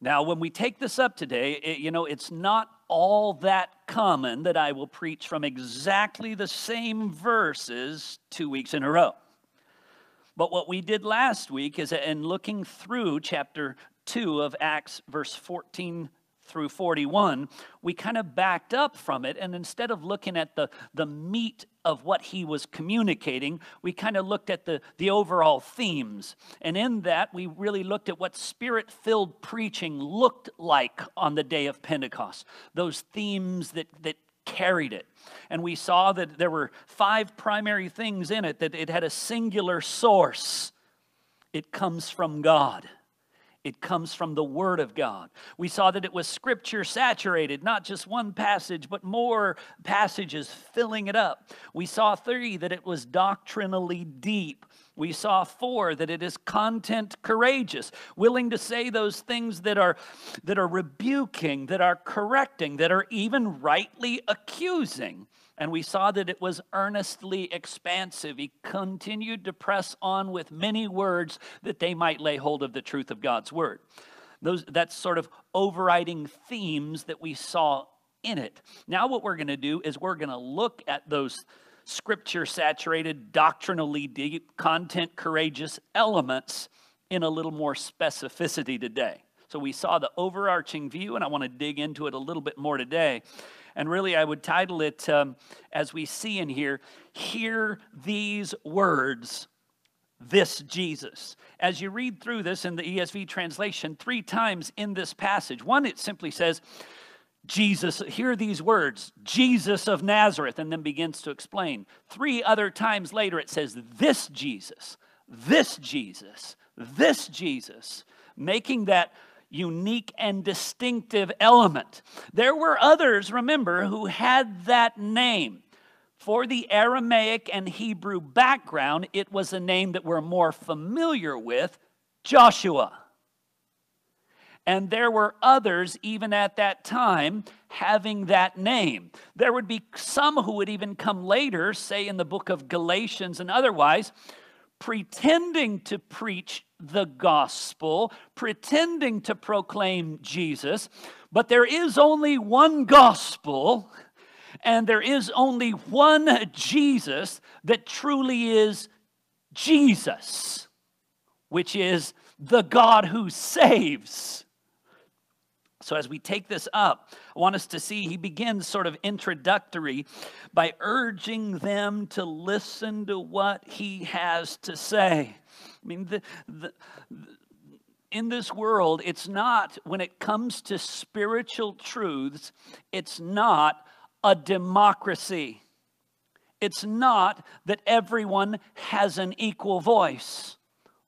Now, when we take this up today, it, you know, it's not all that common that I will preach from exactly the same verses two weeks in a row. But what we did last week is in looking through chapter 2 of Acts, verse 14 through 41, we kind of backed up from it. And instead of looking at the, the meat of what he was communicating, we kind of looked at the, the overall themes. And in that, we really looked at what spirit filled preaching looked like on the day of Pentecost, those themes that, that carried it. And we saw that there were five primary things in it, that it had a singular source. It comes from God. It comes from the Word of God. We saw that it was scripture saturated, not just one passage, but more passages filling it up. We saw three, that it was doctrinally deep. We saw four, that it is content courageous, willing to say those things that are, that are rebuking, that are correcting, that are even rightly accusing and we saw that it was earnestly expansive. He continued to press on with many words that they might lay hold of the truth of God's word. Those, that's sort of overriding themes that we saw in it. Now, what we're going to do is we're going to look at those scripture saturated, doctrinally deep, content courageous elements in a little more specificity today. So, we saw the overarching view, and I want to dig into it a little bit more today. And really, I would title it, um, as we see in here, Hear These Words, This Jesus. As you read through this in the ESV translation, three times in this passage, one, it simply says, Jesus, hear these words, Jesus of Nazareth, and then begins to explain. Three other times later, it says, This Jesus, this Jesus, this Jesus, making that unique and distinctive element. There were others, remember, who had that name. For the Aramaic and Hebrew background, it was a name that we're more familiar with Joshua. And there were others, even at that time, having that name. There would be some who would even come later, say in the book of Galatians and otherwise, pretending to preach the gospel, pretending to proclaim Jesus, but there is only one gospel and there is only one Jesus that truly is Jesus, which is the God who saves. So, as we take this up, want us to see he begins sort of introductory by urging them to listen to what he has to say. I mean, the, the, in this world, it's not, when it comes to spiritual truths, it's not a democracy. It's not that everyone has an equal voice.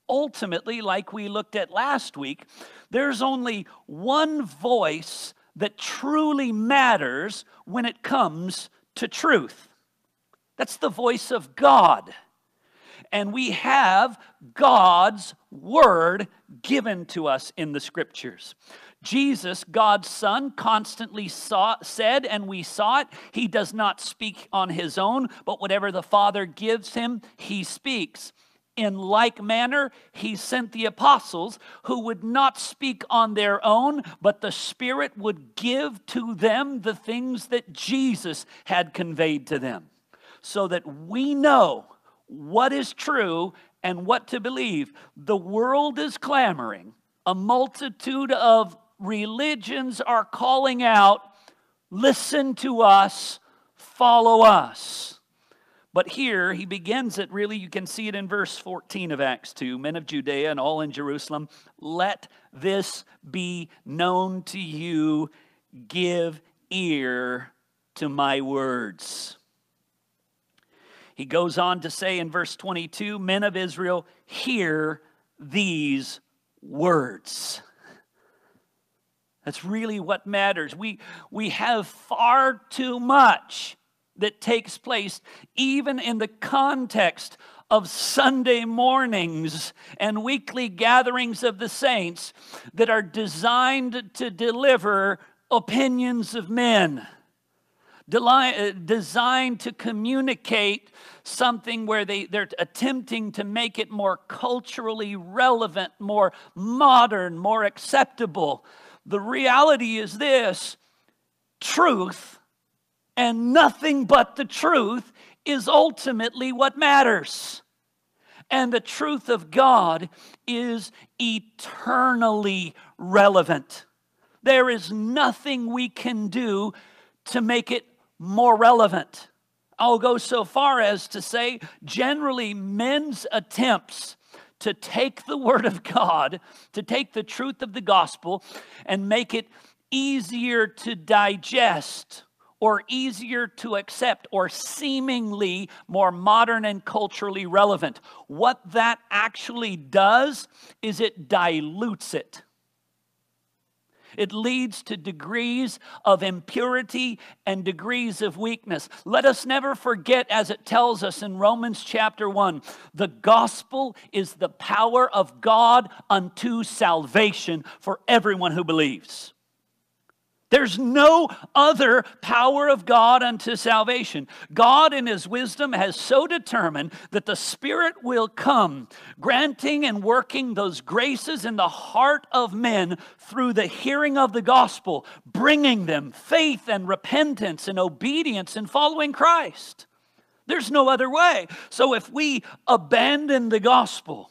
Ultimately, like we looked at last week, there's only one voice that truly matters when it comes to truth. That's the voice of God and we have God's word given to us in the scriptures. Jesus, God's Son, constantly saw, said, and we saw it, he does not speak on his own, but whatever the Father gives him, he speaks. In like manner, he sent the apostles who would not speak on their own, but the Spirit would give to them the things that Jesus had conveyed to them, so that we know what is true and what to believe. The world is clamoring, a multitude of religions are calling out, listen to us, follow us. But here he begins it really, you can see it in verse 14 of Acts 2 Men of Judea and all in Jerusalem, let this be known to you, give ear to my words. He goes on to say in verse 22 Men of Israel, hear these words. That's really what matters. We, we have far too much that takes place, even in the context of Sunday mornings and weekly gatherings of the saints, that are designed to deliver opinions of men uh, designed to communicate something where they, they're attempting to make it more culturally relevant, more modern, more acceptable. The reality is this truth and nothing but the truth is ultimately what matters. And the truth of God is eternally relevant. There is nothing we can do to make it more relevant. I'll go so far as to say, generally, men's attempts to take the Word of God, to take the truth of the gospel, and make it easier to digest or easier to accept or seemingly more modern and culturally relevant. What that actually does is it dilutes it. It leads to degrees of impurity and degrees of weakness. Let us never forget, as it tells us in Romans chapter 1, the gospel is the power of God unto salvation for everyone who believes. There's no other power of God unto salvation. God, in His wisdom, has so determined that the Spirit will come, granting and working those graces in the heart of men through the hearing of the gospel, bringing them faith and repentance and obedience and following Christ. There's no other way. So if we abandon the gospel,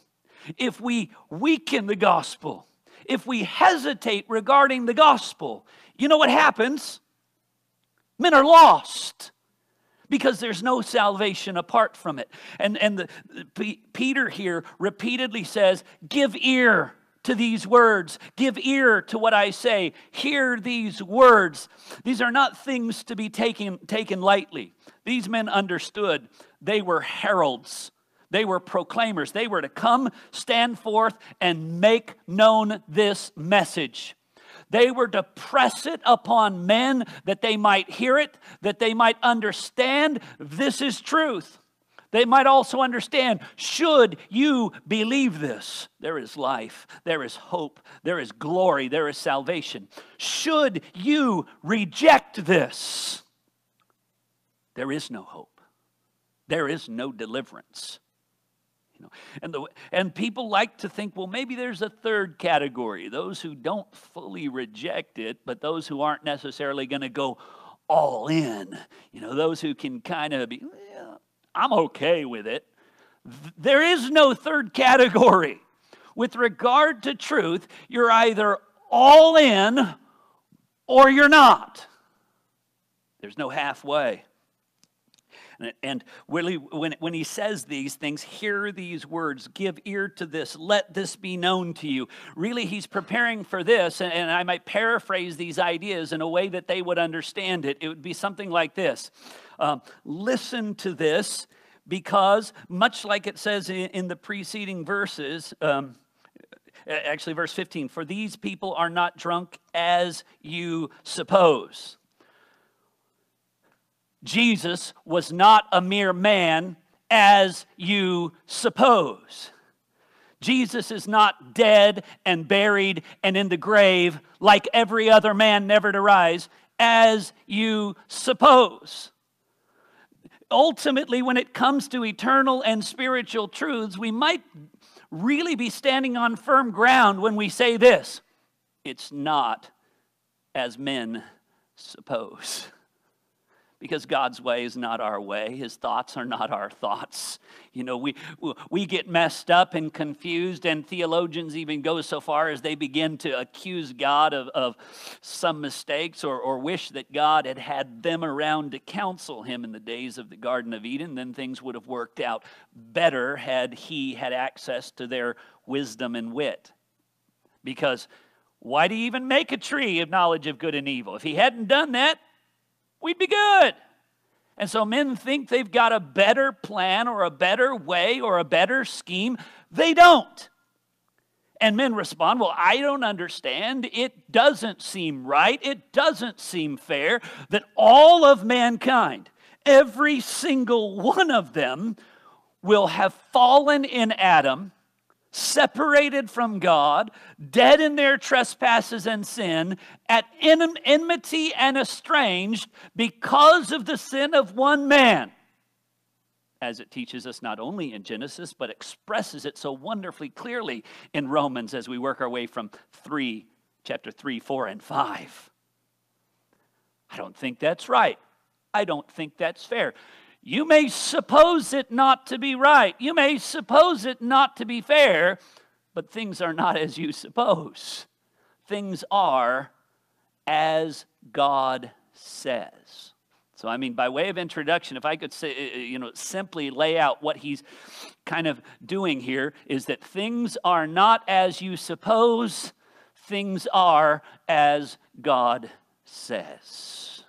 if we weaken the gospel, if we hesitate regarding the gospel, you know what happens? Men are lost because there's no salvation apart from it. And, and the, P- Peter here repeatedly says, Give ear to these words, give ear to what I say, hear these words. These are not things to be taken, taken lightly. These men understood they were heralds. They were proclaimers. They were to come, stand forth, and make known this message. They were to press it upon men that they might hear it, that they might understand this is truth. They might also understand should you believe this, there is life, there is hope, there is glory, there is salvation. Should you reject this, there is no hope, there is no deliverance know, and, the, and people like to think, well, maybe there's a third category those who don't fully reject it, but those who aren't necessarily going to go all in. You know, those who can kind of be, yeah, I'm okay with it. There is no third category. With regard to truth, you're either all in or you're not. There's no halfway. And really, when, when he says these things, hear these words, give ear to this, let this be known to you. Really, he's preparing for this, and, and I might paraphrase these ideas in a way that they would understand it. It would be something like this um, Listen to this, because much like it says in, in the preceding verses, um, actually, verse 15, for these people are not drunk as you suppose. Jesus was not a mere man as you suppose. Jesus is not dead and buried and in the grave like every other man never to rise, as you suppose. Ultimately, when it comes to eternal and spiritual truths, we might really be standing on firm ground when we say this it's not as men suppose because God's way is not our way. His thoughts are not our thoughts. You know, we, we get messed up and confused, and theologians even go so far as they begin to accuse God of, of some mistakes or, or wish that God had had them around to counsel him in the days of the Garden of Eden. Then things would have worked out better had he had access to their wisdom and wit. Because why do you even make a tree of knowledge of good and evil? If he hadn't done that, we'd be good. And so men think they've got a better plan or a better way or a better scheme. They don't. And men respond, Well, I don't understand. It doesn't seem right. It doesn't seem fair that all of mankind, every single one of them, will have fallen in Adam, separated from God, dead in their trespasses and sin, at enmity and estranged because of the sin of one man. As it teaches us not only in Genesis, but expresses it so wonderfully clearly in Romans as we work our way from 3, chapter 3, 4, and 5. I don't think that's right. I don't think that's fair. You may suppose it not to be right. You may suppose it not to be fair, but things are not as you suppose. Things are as God says. So, I mean, by way of introduction, if I could say, uh, uh, you know, simply lay out what he's kind of doing here is that things are not as you suppose, things are as God says.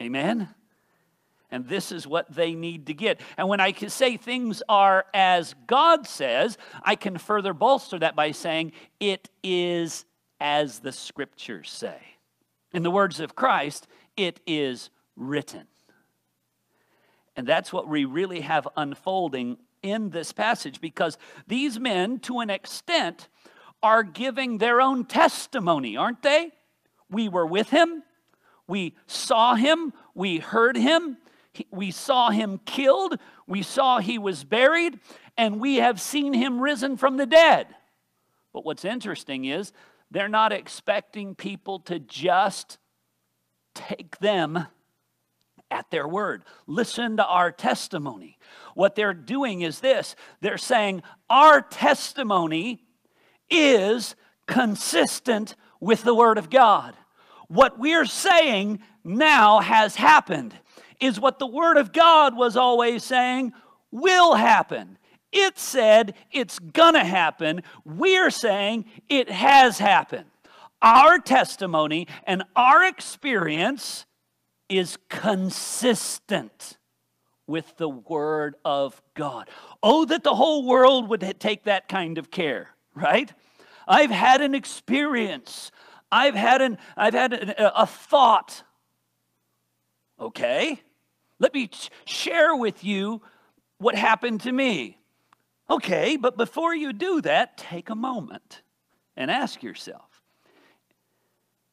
Amen? And this is what they need to get. And when I can say things are as God says, I can further bolster that by saying it is as the scriptures say. In the words of Christ, it is written. And that's what we really have unfolding in this passage because these men, to an extent, are giving their own testimony, aren't they? We were with him, we saw him, we heard him, we saw him killed, we saw he was buried, and we have seen him risen from the dead. But what's interesting is they're not expecting people to just take them at their word. Listen to our testimony. What they're doing is this they're saying, Our testimony is consistent with the word of God. What we're saying now has happened is what the Word of God was always saying will happen. It said it's gonna happen. We're saying it has happened. Our testimony and our experience is consistent with the Word of God. Oh, that the whole world would take that kind of care, right? I've had an experience. I've had an I've had a, a thought. Okay? Let me share with you what happened to me. Okay, but before you do that, take a moment and ask yourself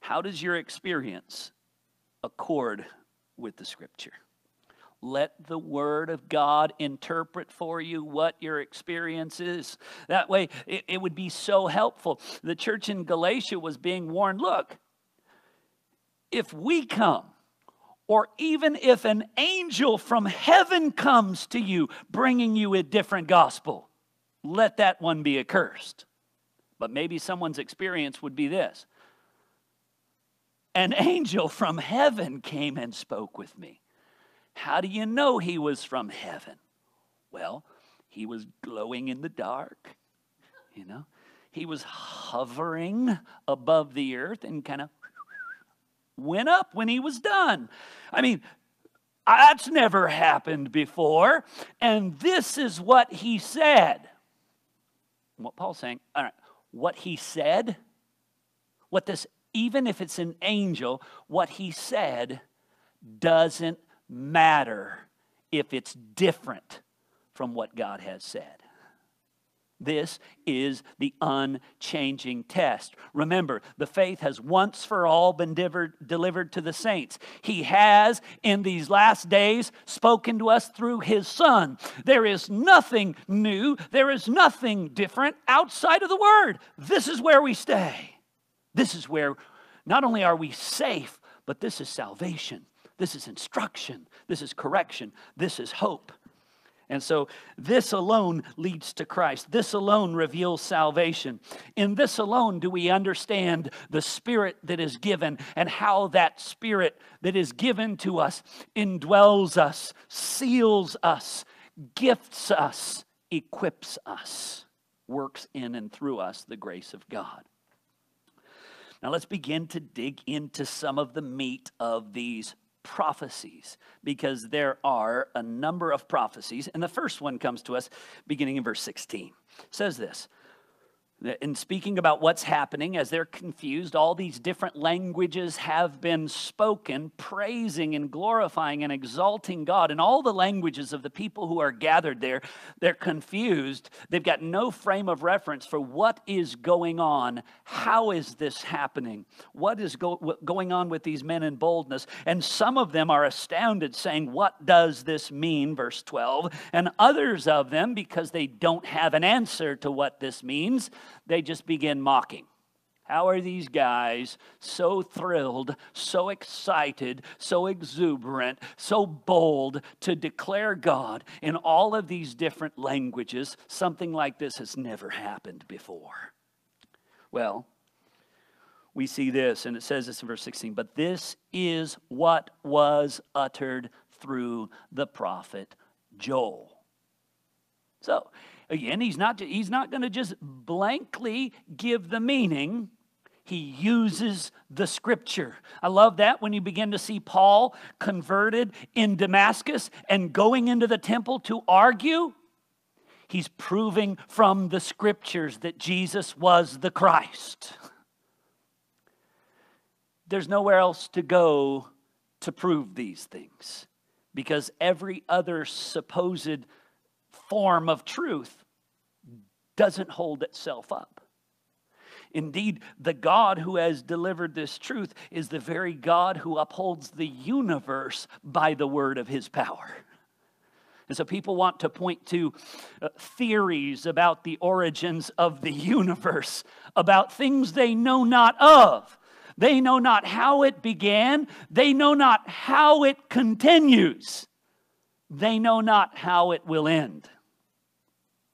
how does your experience accord with the scripture? Let the Word of God interpret for you what your experience is. That way, it, it, would be so helpful. The church in Galatia was being warned look, if we come or even if an angel from heaven comes to you bringing you a different gospel, let that one be accursed. But maybe someone's experience would be this An angel from heaven came and spoke with me. How do you know he was from heaven? Well, he was glowing in the dark, you know. He was hovering above the earth and kind of went up when he was done. I mean, that's never happened before. And this is what he said. What Paul's saying, all right, what he said, what this, even if it's an angel, what he said doesn't matter if it's different from what God has said. This is the unchanging test. Remember, the faith has once for all been delivered to the saints. He has, in these last days, spoken to us through His Son. There is nothing new, there is nothing different outside of the Word. This is where we stay. This is where not only are we safe, but this is salvation. This is instruction. This is correction. This is hope. And so this alone leads to Christ. This alone reveals salvation. In this alone do we understand the Spirit that is given and how that Spirit that is given to us indwells us, seals us, gifts us, equips us, works in and through us the grace of God. Now let's begin to dig into some of the meat of these prophecies because there are a number of prophecies. And the first one comes to us beginning in verse 16. It says this in speaking about what's happening as they're confused, all these different languages have been spoken, praising and glorifying and exalting God. And all the languages of the people who are gathered there, they're confused. They've got no frame of reference for what is going on. How is this happening? What is go- going on with these men in boldness? And some of them are astounded, saying, What does this mean? Verse 12. And others of them, because they don't have an answer to what this means, they just begin mocking. How are these guys so thrilled, so excited, so exuberant, so bold to declare God in all of these different languages? Something like this has never happened before. Well, we see this, and it says this in verse 16, but this is what was uttered through the prophet Joel. So, Again, he's not, he's not going to just blankly give the meaning. He uses the scripture. I love that when you begin to see Paul converted in Damascus and going into the temple to argue. He's proving from the scriptures that Jesus was the Christ. There's nowhere else to go to prove these things because every other supposed form of truth doesn't hold itself up. Indeed, the God who has delivered this truth is the very God who upholds the universe by the word of his power. And so people want to point to uh, theories about the origins of the universe, about things they know not of. They know not how it began, they know not how it continues, they know not how it will end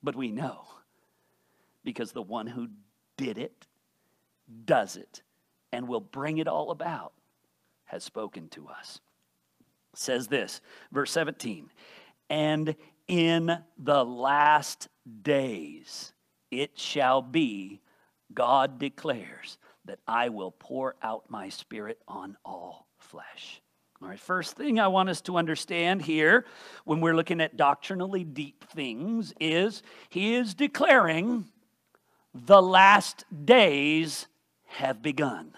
but we know because the one who did it, does it, and will bring it all about has spoken to us. says this, verse 17, and in the last days it shall be, God declares, that I will pour out my spirit on all flesh. All right, first thing I want us to understand here when we're looking at doctrinally deep things is he is declaring the last days have begun.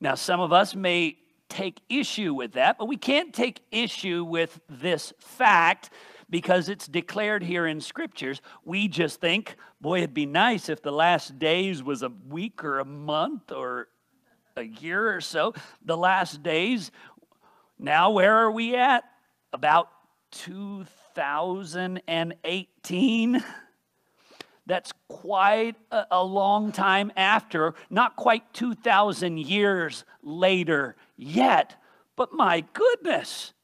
Now, some of us may take issue with that, but we can't take issue with this fact because it's declared here in scriptures. We just think, boy, it'd be nice if the last days was a week or a month or a year or so, the last days. Now, where are we at? About 2018. That's quite a, a long time after, not quite 2,000 years later yet. But my goodness,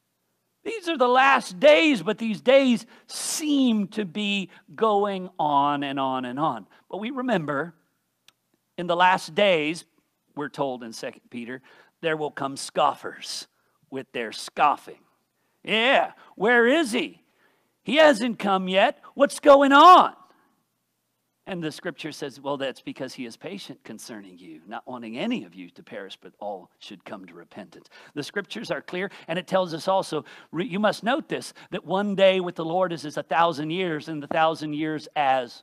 these are the last days, but these days seem to be going on and on and on. But we remember in the last days, we're told in Second Peter, there will come scoffers with their scoffing. Yeah, where is he? He hasn't come yet. What's going on? And the scripture says, well, that's because he is patient concerning you, not wanting any of you to perish, but all should come to repentance. The scriptures are clear, and it tells us also, you must note this, that one day with the Lord is as a thousand years, and the thousand years as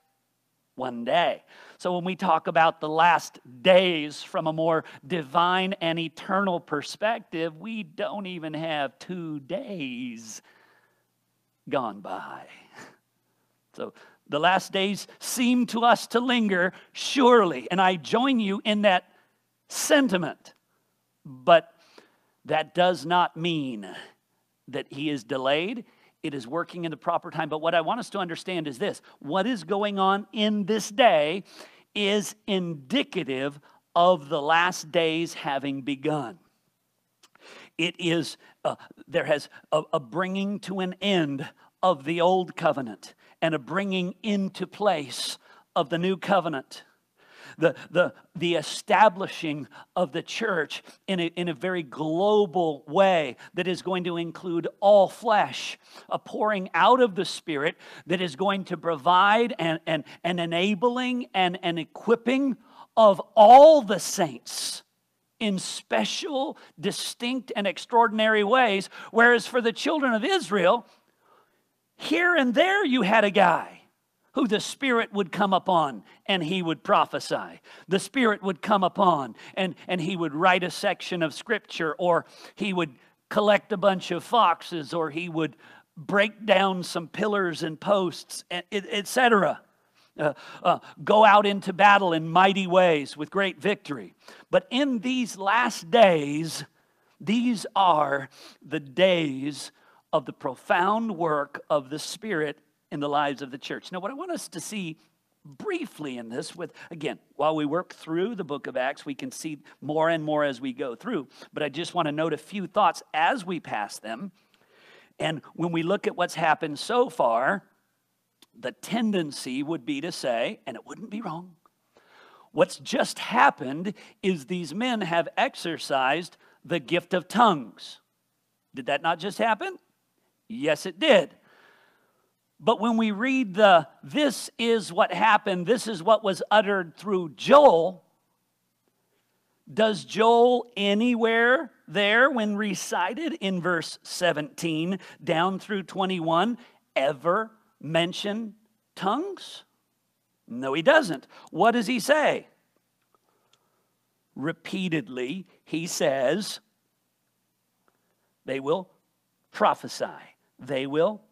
one day. So when we talk about the last days from a more divine and eternal perspective, we don't even have two days gone by. So the last days seem to us to linger, surely, and I join you in that sentiment. But that does not mean that he is delayed it is working in the proper time. But what I want us to understand is this what is going on in this day is indicative of the last days having begun. It is, uh, there has a, a bringing to an end of the old covenant and a bringing into place of the new covenant the, the, the establishing of the church in a, in a very global way that is going to include all flesh, a pouring out of the Spirit that is going to provide and, and, and enabling and, and equipping of all the saints in special, distinct, and extraordinary ways. Whereas for the children of Israel, here and there you had a guy who the Spirit would come upon and he would prophesy. The Spirit would come upon and, and he would write a section of Scripture, or he would collect a bunch of foxes, or he would break down some pillars and posts, etc. Uh, uh, go out into battle in mighty ways with great victory. But in these last days, these are the days of the profound work of the Spirit in the lives of the church. Now, what I want us to see briefly in this with again while we work through the book of acts we can see more and more as we go through but i just want to note a few thoughts as we pass them. And when we look at what's happened so far the tendency would be to say and it wouldn't be wrong what's just happened is these men have exercised the gift of tongues. Did that not just happen? Yes it did but when we read the, this is what happened, this is what was uttered through Joel, does Joel anywhere there, when recited in verse 17 down through 21, ever mention tongues? No, he doesn't. What does he say? Repeatedly, he says, they will prophesy, they will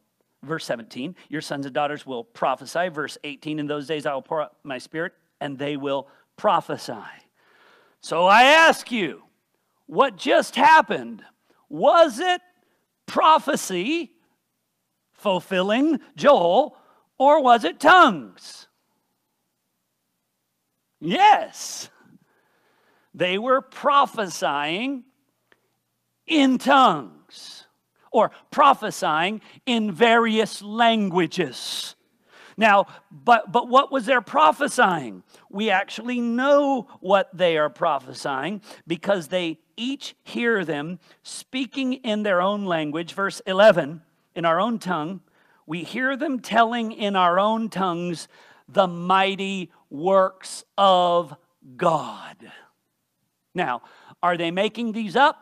Verse 17, your sons and daughters will prophesy. Verse 18, in those days I will pour out my spirit and they will prophesy. So I ask you, what just happened? Was it prophecy fulfilling Joel or was it tongues? Yes. They were prophesying in tongues or prophesying in various languages. Now, but, but what was their prophesying? We actually know what they are prophesying because they each hear them speaking in their own language. Verse 11, in our own tongue, we hear them telling in our own tongues the mighty works of God. Now, are they making these up?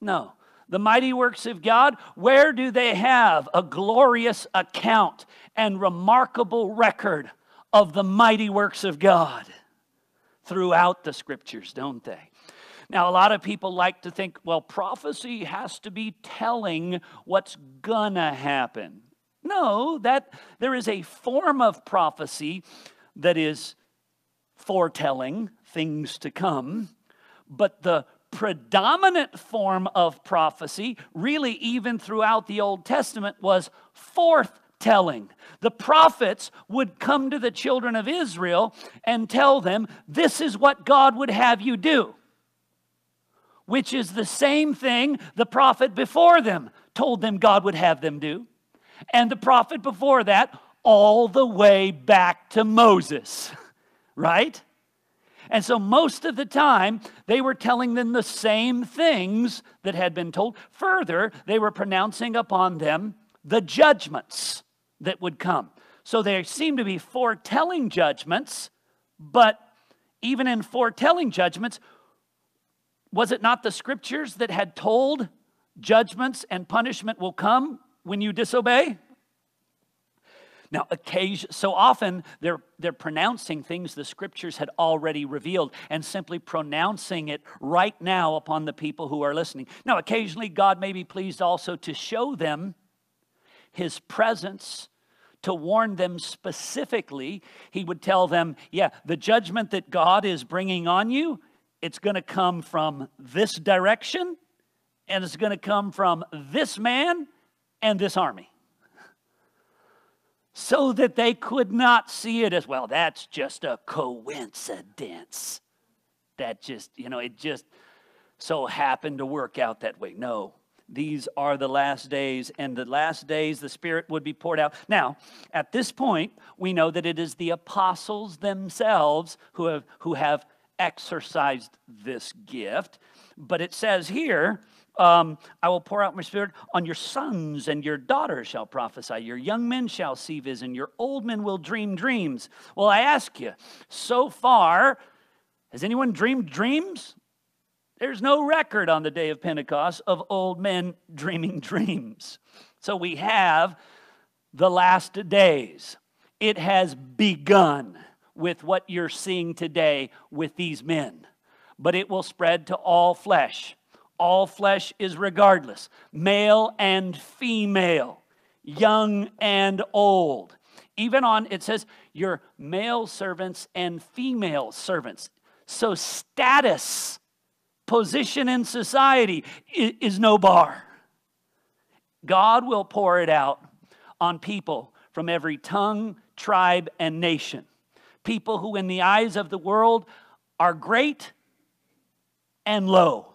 No the mighty works of God, where do they have a glorious account and remarkable record of the mighty works of God? Throughout the scriptures, don't they? Now, a lot of people like to think, well, prophecy has to be telling what's gonna happen. No, that there is a form of prophecy that is foretelling things to come, but the predominant form of prophecy, really, even throughout the Old Testament, was forthtelling. The prophets would come to the children of Israel and tell them, This is what God would have you do, which is the same thing the prophet before them told them God would have them do. And the prophet before that, all the way back to Moses, right? And so, most of the time, they were telling them the same things that had been told. Further, they were pronouncing upon them the judgments that would come. So, they seem to be foretelling judgments, but even in foretelling judgments, was it not the scriptures that had told judgments and punishment will come when you disobey? Now, occasion, so often they're, they're pronouncing things the scriptures had already revealed and simply pronouncing it right now upon the people who are listening. Now, occasionally, God may be pleased also to show them his presence to warn them specifically. He would tell them, yeah, the judgment that God is bringing on you, it's going to come from this direction, and it's going to come from this man and this army so that they could not see it as well. That's just a coincidence. That just, you know, it just so happened to work out that way. No, these are the last days, and the last days the Spirit would be poured out. Now, at this point, we know that it is the apostles themselves who have, who have exercised this gift. But it says here, um, I will pour out my spirit on your sons and your daughters shall prophesy. Your young men shall see vision. Your old men will dream dreams. Well, I ask you, so far, has anyone dreamed dreams? There's no record on the day of Pentecost of old men dreaming dreams. So we have the last days. It has begun with what you're seeing today with these men, but it will spread to all flesh. All flesh is regardless, male and female, young and old. Even on, it says, your male servants and female servants. So, status, position in society is no bar. God will pour it out on people from every tongue, tribe, and nation. People who, in the eyes of the world, are great and low,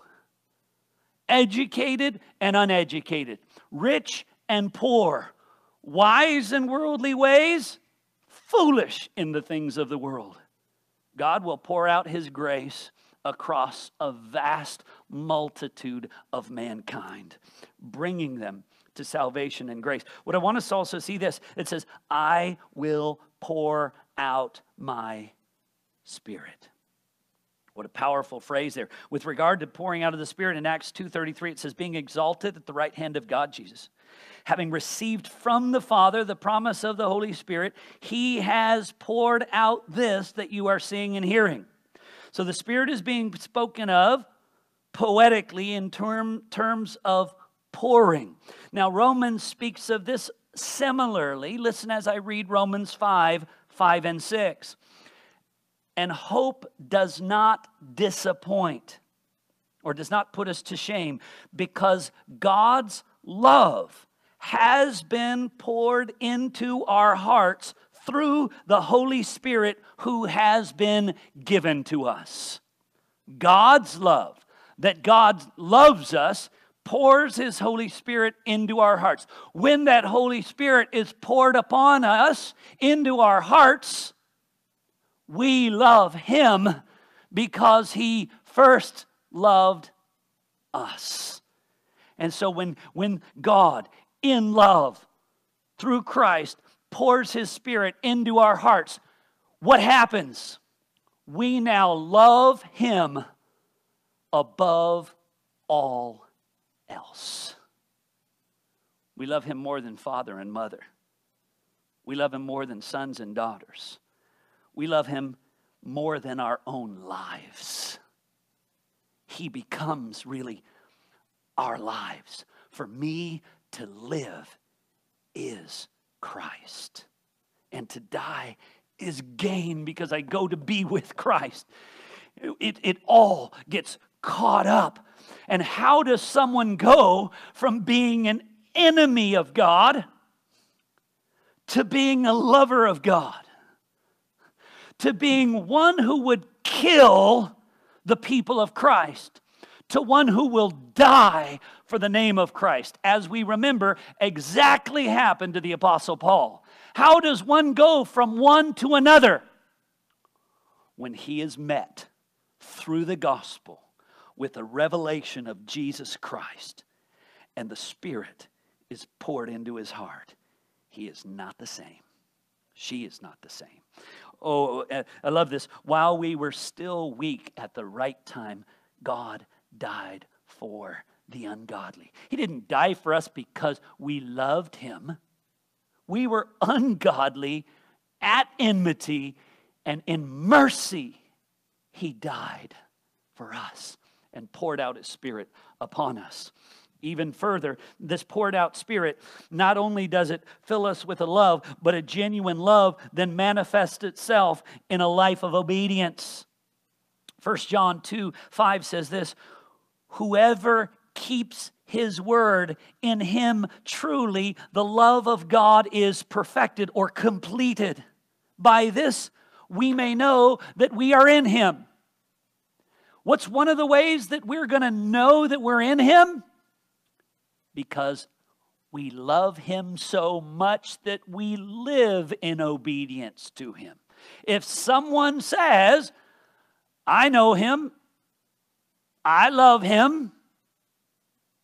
educated and uneducated, rich and poor, wise in worldly ways, foolish in the things of the world. God will pour out His grace across a vast multitude of mankind, bringing them to salvation and grace. What I want us to also see this it says, I will pour out my spirit. What a powerful phrase there. With regard to pouring out of the Spirit in Acts 2:33, it says, being exalted at the right hand of God Jesus. Having received from the Father the promise of the Holy Spirit, he has poured out this that you are seeing and hearing. So the Spirit is being spoken of poetically in term, terms of pouring. Now, Romans speaks of this similarly. Listen as I read Romans 5 5 and 6. And hope does not disappoint or does not put us to shame because God's love has been poured into our hearts through the Holy Spirit who has been given to us. God's love, that God loves us, pours His Holy Spirit into our hearts. When that Holy Spirit is poured upon us into our hearts, we love Him because He first loved us. And so when, when God, in love, through Christ, pours His Spirit into our hearts, what happens? We now love Him above all else. We love him more than father and mother. We love him more than sons and daughters. We love him more than our own lives. He becomes really our lives. For me to live is Christ, and to die is gain because I go to be with Christ. It, it all gets caught up and how does someone go from being an enemy of God to being a lover of God? To being one who would kill the people of Christ, to one who will die for the name of Christ, as we remember exactly happened to the Apostle Paul. How does one go from one to another? When he is met through the gospel with a revelation of Jesus Christ and the Spirit is poured into his heart, he is not the same. She is not the same. Oh, uh, I love this. While we were still weak at the right time, God died for the ungodly. He didn't die for us because we loved him. We were ungodly at enmity, and in mercy, he died for us and poured out his spirit upon us. Even further, this poured out spirit not only does it fill us with a love, but a genuine love then manifests itself in a life of obedience. 1 John 2 5 says this Whoever keeps his word, in him truly the love of God is perfected or completed. By this we may know that we are in him. What's one of the ways that we're going to know that we're in Him? Because we love Him so much that we live in obedience to Him. If someone says, I know Him, I love Him,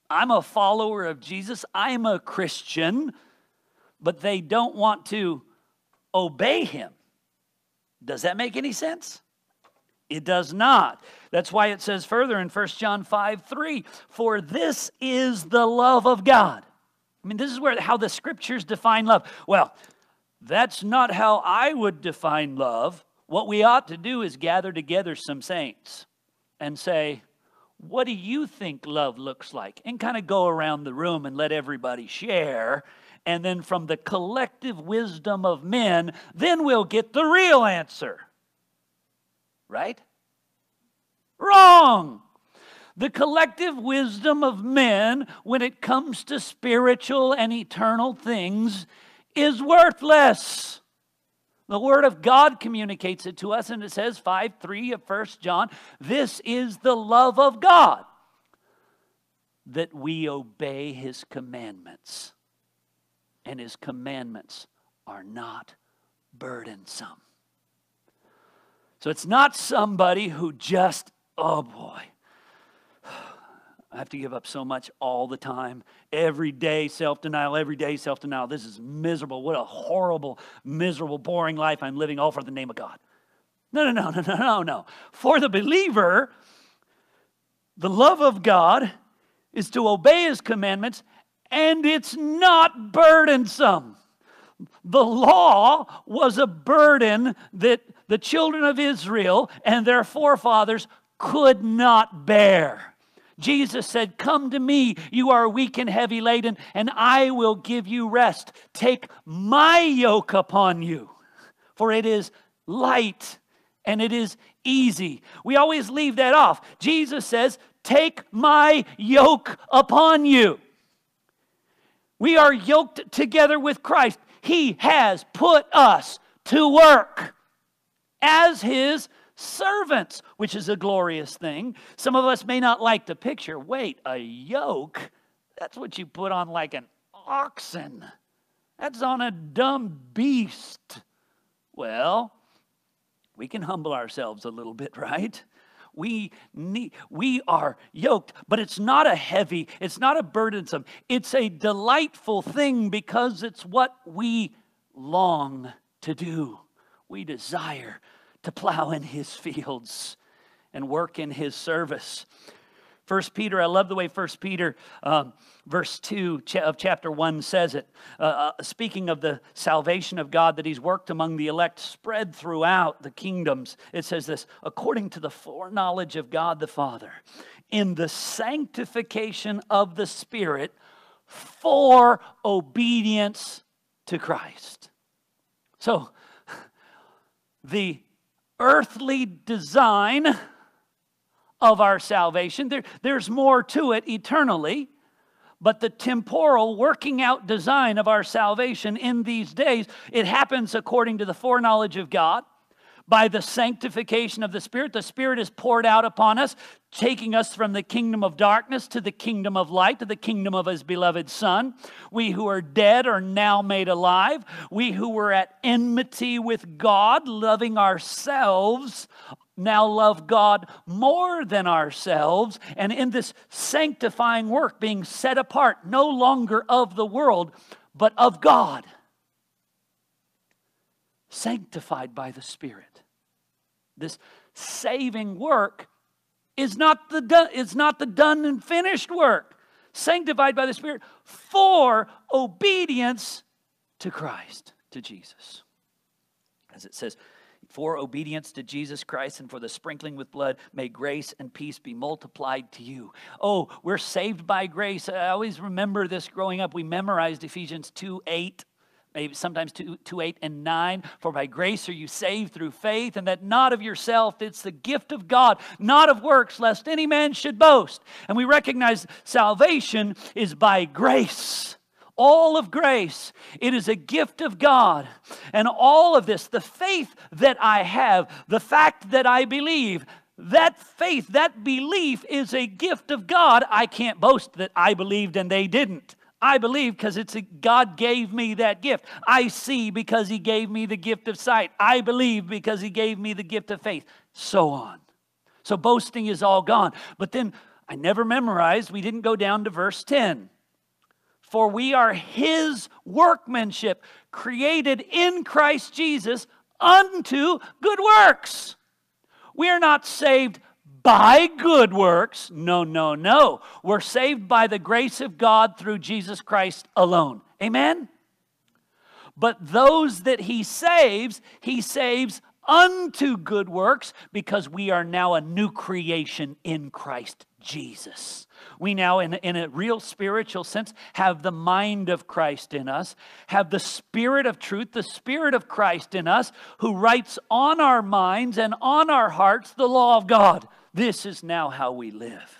I'm a follower of Jesus, I'm a Christian, but they don't want to obey Him, does that make any sense? It does not. That's why it says further in 1 John 5 3, for this is the love of God. I mean, this is where how the scriptures define love. Well, That's not how I would define love. What we ought to do is gather together some saints and say, What do you think love looks like? And kind of go around the room and let everybody share. And then from the collective wisdom of men, then we'll get the real answer. Right? Wrong. The collective wisdom of men, when it comes to spiritual and eternal things, is worthless. The Word of God communicates it to us, and it says, 5 3 of 1 John, this is the love of God, that we obey His commandments. And His commandments are not burdensome. So it's not somebody who just, oh boy, I have to give up so much all the time. Every day, self denial, every day, self denial. This is miserable. What a horrible, miserable, boring life I'm living, all for the name of God. No, no, no, no, no, no, no. For the believer, the love of God is to obey his commandments, and it's not burdensome. The law was a burden that the children of Israel and their forefathers could not bear. Jesus said, Come to me, you are weak and heavy laden, and I will give you rest. Take my yoke upon you, for it is light and it is easy. We always leave that off. Jesus says, Take my yoke upon you. We are yoked together with Christ. He has put us to work as His servants, which is a glorious thing. Some of us may not like the picture. Wait, a yoke? That's what you put on like an oxen. That's on a dumb beast. Well, we can humble ourselves a little bit, right? We need, we are yoked, but it's not a heavy, it's not a burdensome. It's a delightful thing because it's what we long to do. We desire to plow in his fields and work in his service. First Peter, I love the way First Peter, um, verse two of chapter one says it. Uh, uh, speaking of the salvation of God that He's worked among the elect, spread throughout the kingdoms. It says this: according to the foreknowledge of God the Father, in the sanctification of the Spirit, for obedience to Christ. So, the earthly design of our salvation. There, there's more to it eternally, but the temporal working out design of our salvation in these days, it happens according to the foreknowledge of God by the sanctification of the Spirit. The Spirit is poured out upon us, taking us from the kingdom of darkness to the kingdom of light, to the kingdom of His beloved Son. We who are dead are now made alive. We who were at enmity with God, loving ourselves, now love God more than ourselves. And in this sanctifying work, being set apart, no longer of the world, but of God sanctified by the Spirit this saving work is not the done, it's not the done and finished work. Sanctified by the Spirit for obedience to Christ, to Jesus. As it says, for obedience to Jesus Christ and for the sprinkling with blood, may grace and peace be multiplied to you. Oh, we're saved by grace. I always remember this growing up. We memorized Ephesians 2 8 maybe sometimes 2, 2 8 and 9 for by grace are you saved through faith and that not of yourself it's the gift of god not of works lest any man should boast and we recognize salvation is by grace all of grace. It is a gift of God. And all of this, the faith that I have, the fact that I believe, that faith, that belief is a gift of God. I can't boast that I believed and they didn't. I believe because it's a, God gave me that gift. I see because He gave me the gift of sight. I believe because He gave me the gift of faith. So on. So boasting is all gone. But then I never memorized, we didn't go down to verse 10. For we are His workmanship, created in Christ Jesus unto good works. We are not saved by good works. No, no, no. We're saved by the grace of God through Jesus Christ alone. Amen? But those that he saves, he saves unto good works because we are now a new creation in Christ Jesus. We now, in, in a real spiritual sense, have the mind of Christ in us, have the Spirit of truth, the Spirit of Christ in us, who writes on our minds and on our hearts the law of God. This is now how we live.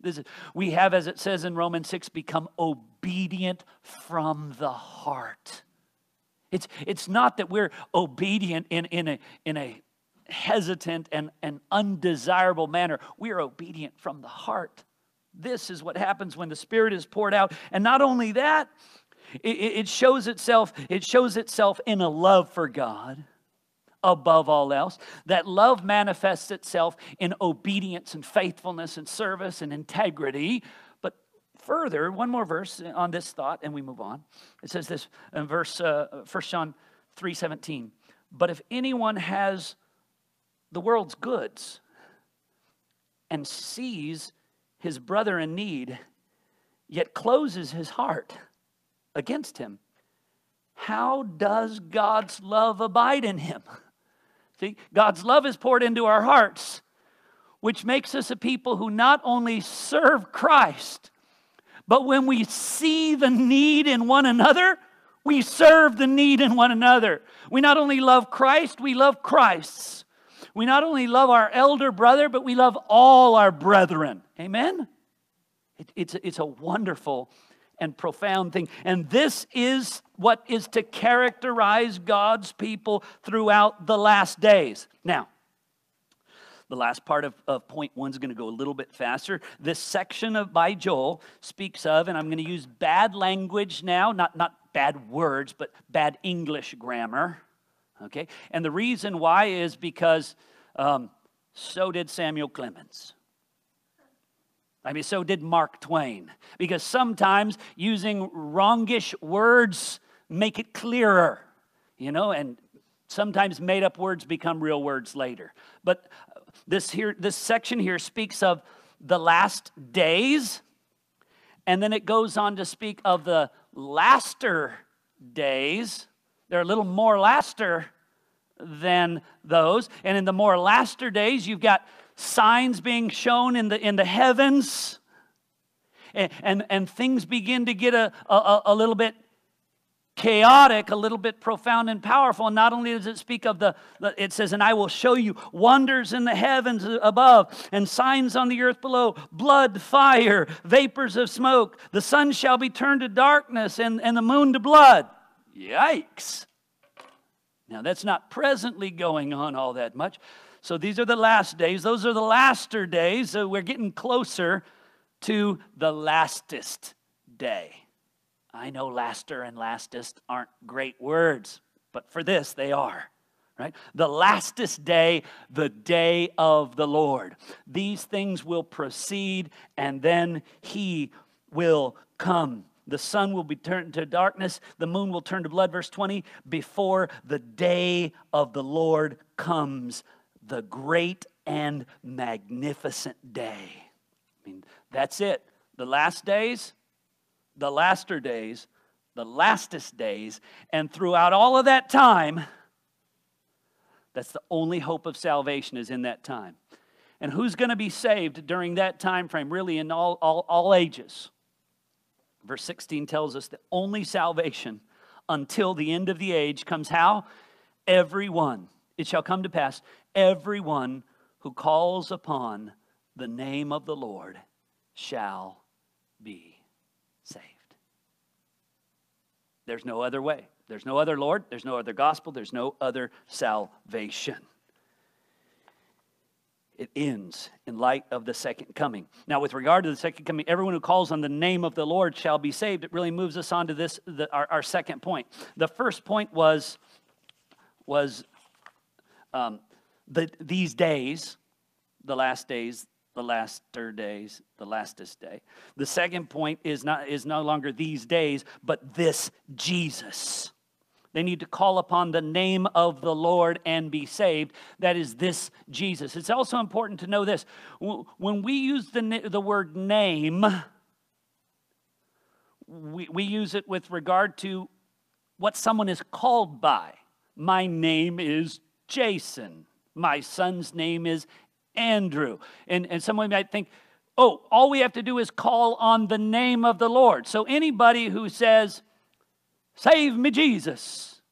This is, we have, as it says in Romans 6, become obedient from the heart. It's, it's not that we're obedient in, in, a, in a hesitant and, and undesirable manner. We are obedient from the heart. This is what happens when the Spirit is poured out. And not only that, it, it shows itself, it shows itself in a love for God above all else. That love manifests itself in obedience and faithfulness and service and integrity. But further, one more verse on this thought, and we move on. It says this in verse uh, 1 John 3 17. But if anyone has the world's goods and sees his brother in need, yet closes his heart against him, how does God's love abide in him? See, God's love is poured into our hearts, which makes us a people who not only serve Christ, but when we see the need in one another, we serve the need in one another. We not only love Christ, we love Christ's. We not only love our elder brother, but we love all our brethren. Amen? It, it's, it's a wonderful and profound thing. And this is what is to characterize God's people throughout the last days. Now, the last part of, of point one is going to go a little bit faster. This section of by Joel speaks of, and I'm going to use bad language now, not, not bad words, but bad English grammar. Okay? And the reason why is because um, so did Samuel Clemens. I mean, so did Mark Twain. Because sometimes using wrongish words make it clearer, you know, and sometimes made up words become real words later. But this here, this section here speaks of the last days, and then it goes on to speak of the laster days. They're a little more laster than those. And in the more laster days, you've got signs being shown in the, in the heavens. And, and, and things begin to get a, a, a little bit chaotic, a little bit profound and powerful. And not only does it speak of the, it says, and I will show you wonders in the heavens above and signs on the earth below blood, fire, vapors of smoke. The sun shall be turned to darkness and, and the moon to blood. Yikes. Now, that's not presently going on all that much. So, these are the last days. Those are the laster days. So, we're getting closer to the lastest day. I know laster and lastest aren't great words, but for this, they are. Right? The lastest day, the day of the Lord. These things will proceed, and then He will come. The sun will be turned to darkness, the moon will turn to blood, verse 20, before the day of the Lord comes, the great and magnificent day. I mean, that's it. The last days, the laster days, the lastest days, and throughout all of that time, that's the only hope of salvation is in that time. And who's going to be saved during that time frame, really in all, all, all ages? Verse 16 tells us that only salvation until the end of the age comes how? Everyone. It shall come to pass, everyone who calls upon the name of the Lord shall be saved. There's no other way. There's no other Lord. There's no other gospel. There's no other salvation it ends in light of the second coming. Now, with regard to the second coming, everyone who calls on the name of the Lord shall be saved. It really moves us on to this, the, our, our second point. The first point was, was um, the, these days, the last days, the last third days, the lastest day. The second point is not is no longer these days, but this Jesus. They need to call upon the name of the Lord and be saved. That is this Jesus. It's also important to know this. When we use the, the word name, we, we use it with regard to what someone is called by. My name is Jason. My son's name is Andrew. And, and someone might think, oh, all we have to do is call on the name of the Lord. So anybody who says, Save me, Jesus,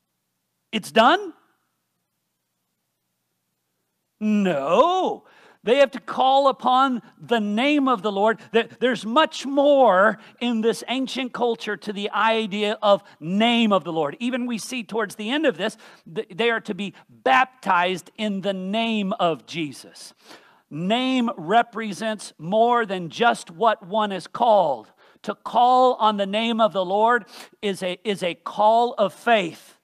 it's done? No. They have to call upon the name of the Lord. There's much more in this ancient culture to the idea of name of the Lord. Even we see towards the end of this, they are to be baptized in the name of Jesus. Name represents more than just what one is called. To call on the name of the Lord is a, is a call of faith.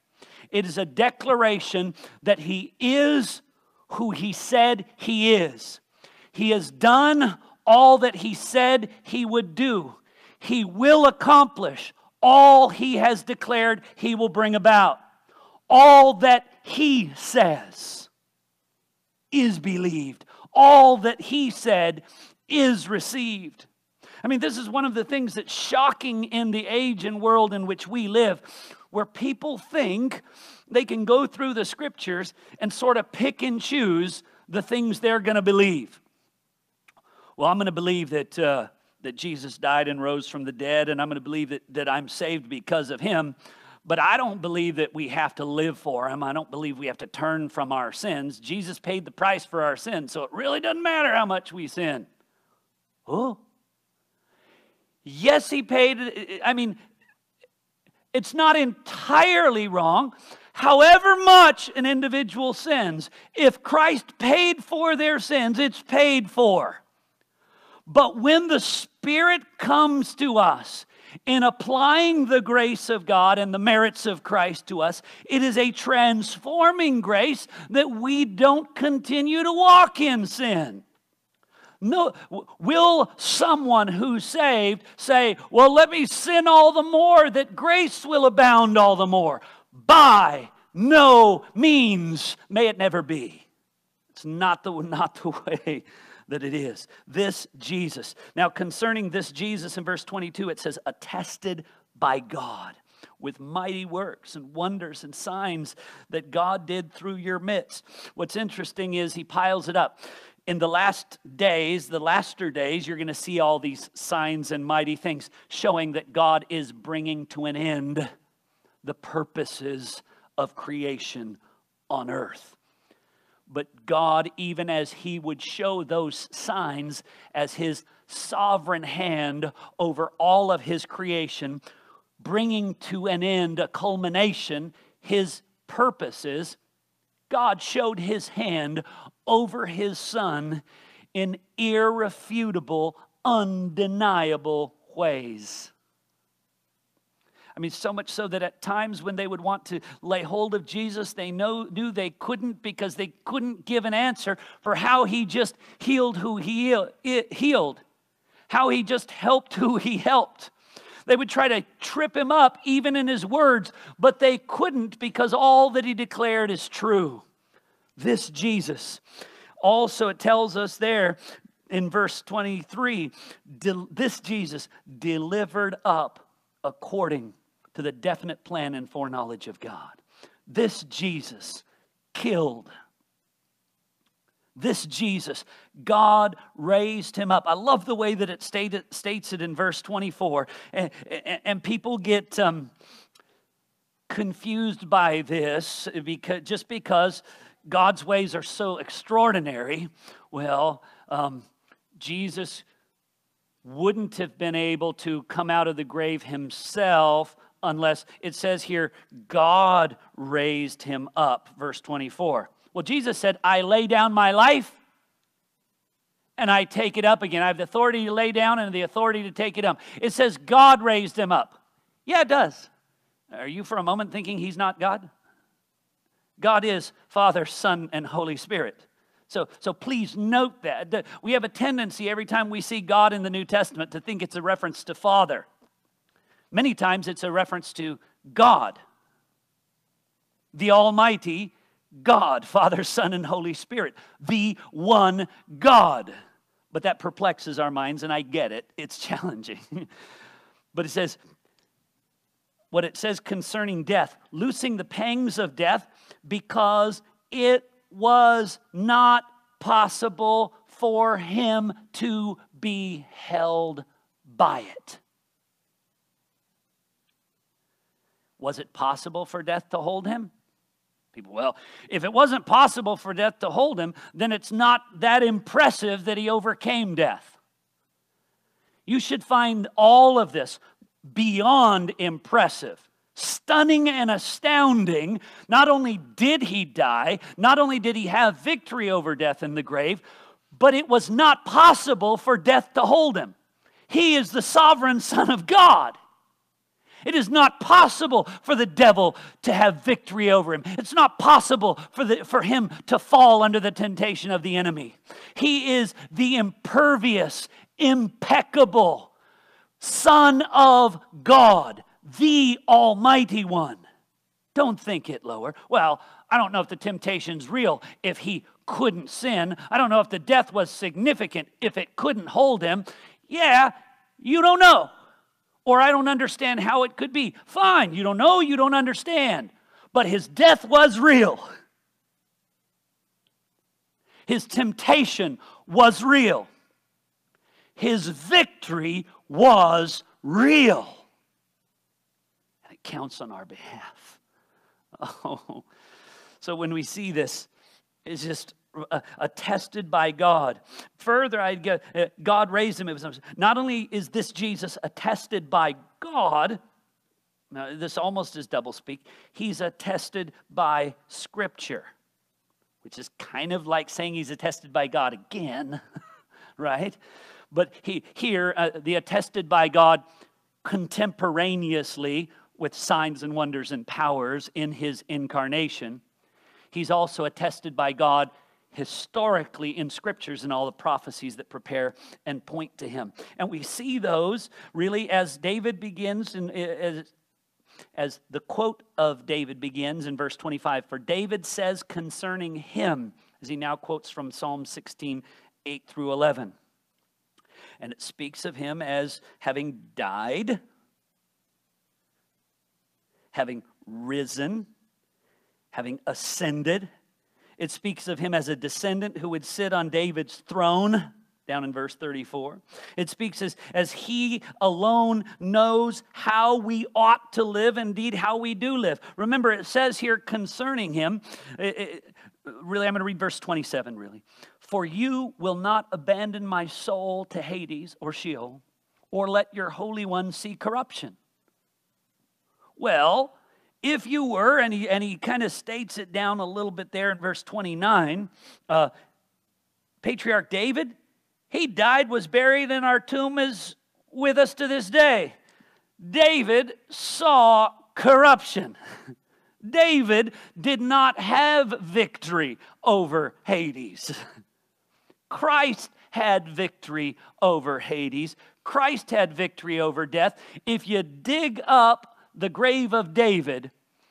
It is a declaration that He is who he said he is. He has done all that he said he would do. He will accomplish all he has declared he will bring about. All that he says is believed. All that he said is received. I mean, this is one of the things that's shocking in the age and world in which we live, where people think they can go through the scriptures and sort of pick and choose the things they're going to believe. Well, I'm going to believe that, uh, that Jesus died and rose from the dead, and I'm going to believe that, that I'm saved because of him. But I don't believe that we have to live for him. I don't believe we have to turn from our sins. Jesus paid the price for our sins, so it really doesn't matter how much we sin. Oh. Yes, he paid. I mean, it's not entirely wrong however much an individual sins, if Christ paid for their sins, it's paid for. But when the Spirit comes to us, in applying the grace of God and the merits of Christ to us, it is a transforming grace that we don't continue to walk in sin. No, will someone who's saved say, Well, let me sin all the more that grace will abound all the more? By no means may it never be. It's not the, not the way that it is. This Jesus. Now, concerning this Jesus in verse 22, it says, attested by God with mighty works and wonders and signs that God did through your midst. What's interesting is he piles it up. In the last days, the laster days, you're going to see all these signs and mighty things showing that God is bringing to an end the purposes of creation on earth. But God, even as He would show those signs as His sovereign hand over all of His creation, bringing to an end, a culmination, His purposes, God showed His hand over His Son in irrefutable, undeniable ways. I mean, so much so that at times when they would want to lay hold of Jesus, they know, knew they couldn't because they couldn't give an answer for how he just healed who he healed, how he just helped who he helped. They would try to trip him up even in his words, but they couldn't because all that he declared is true. This Jesus. Also, it tells us there in verse 23 this Jesus delivered up according to the definite plan and foreknowledge of God. This Jesus killed. This Jesus, God raised him up. I love the way that it states it in verse 24. And, and, and people get um, confused by this because, just because God's ways are so extraordinary. Well, um, Jesus wouldn't have been able to come out of the grave himself unless it says here, God raised him up, verse 24. Well, Jesus said, I lay down my life and I take it up again. I have the authority to lay down and the authority to take it up. It says, God raised him up. Yeah, it does. Are you for a moment thinking he's not God? God is Father, Son, and Holy Spirit. So, so please note that. We have a tendency every time we see God in the New Testament to think it's a reference to Father. Many times it's a reference to God, the Almighty God, Father, Son, and Holy Spirit, the one God. But that perplexes our minds, and I get it. It's challenging. but it says, what it says concerning death, loosing the pangs of death, because it was not possible for him to be held by it. Was it possible for death to hold him? People, well, if it wasn't possible for death to hold him, then it's not that impressive that he overcame death. You should find all of this beyond impressive, stunning and astounding. Not only did he die, not only did he have victory over death in the grave, but it was not possible for death to hold him. He is the sovereign Son of God. It is not possible for the devil to have victory over him. It's not possible for, the, for him to fall under the temptation of the enemy. He is the impervious, impeccable Son of God, the Almighty One. Don't think it lower. Well, I don't know if the temptation's real if he couldn't sin. I don't know if the death was significant if it couldn't hold him. Yeah, you don't know. Or I don't understand how it could be. Fine, you don't know, you don't understand. But his death was real. His temptation was real. His victory was real. And it counts on our behalf. Oh, so when we see this, it's just uh, attested by God. Further, I uh, God raised him. It was Not only is this Jesus attested by God, now this almost is double speak. He's attested by Scripture, which is kind of like saying he's attested by God again, right? But he, here, uh, the attested by God contemporaneously with signs and wonders and powers in his incarnation. He's also attested by God historically in scriptures and all the prophecies that prepare and point to him. And we see those really as David begins and eh, as, as the quote of David begins in verse 25. For David says concerning him, as he now quotes from Psalm 16, 8 through 11 and it speaks of him as having died, having risen, having ascended. It speaks of him as a descendant who would sit on David's throne down in verse 34. It speaks as, as he alone knows how we ought to live, indeed, how we do live. Remember, it says here concerning him, it, it, really, I'm going to read verse 27, really. For you will not abandon my soul to Hades or Sheol, or let your Holy One see corruption. Well, if you were, and he, and he kind of states it down a little bit there in verse 29, uh, Patriarch David, he died, was buried, and our tomb is with us to this day. David saw corruption. David did not have victory over Hades. Christ had victory over Hades. Christ had victory over death. If you dig up the grave of David,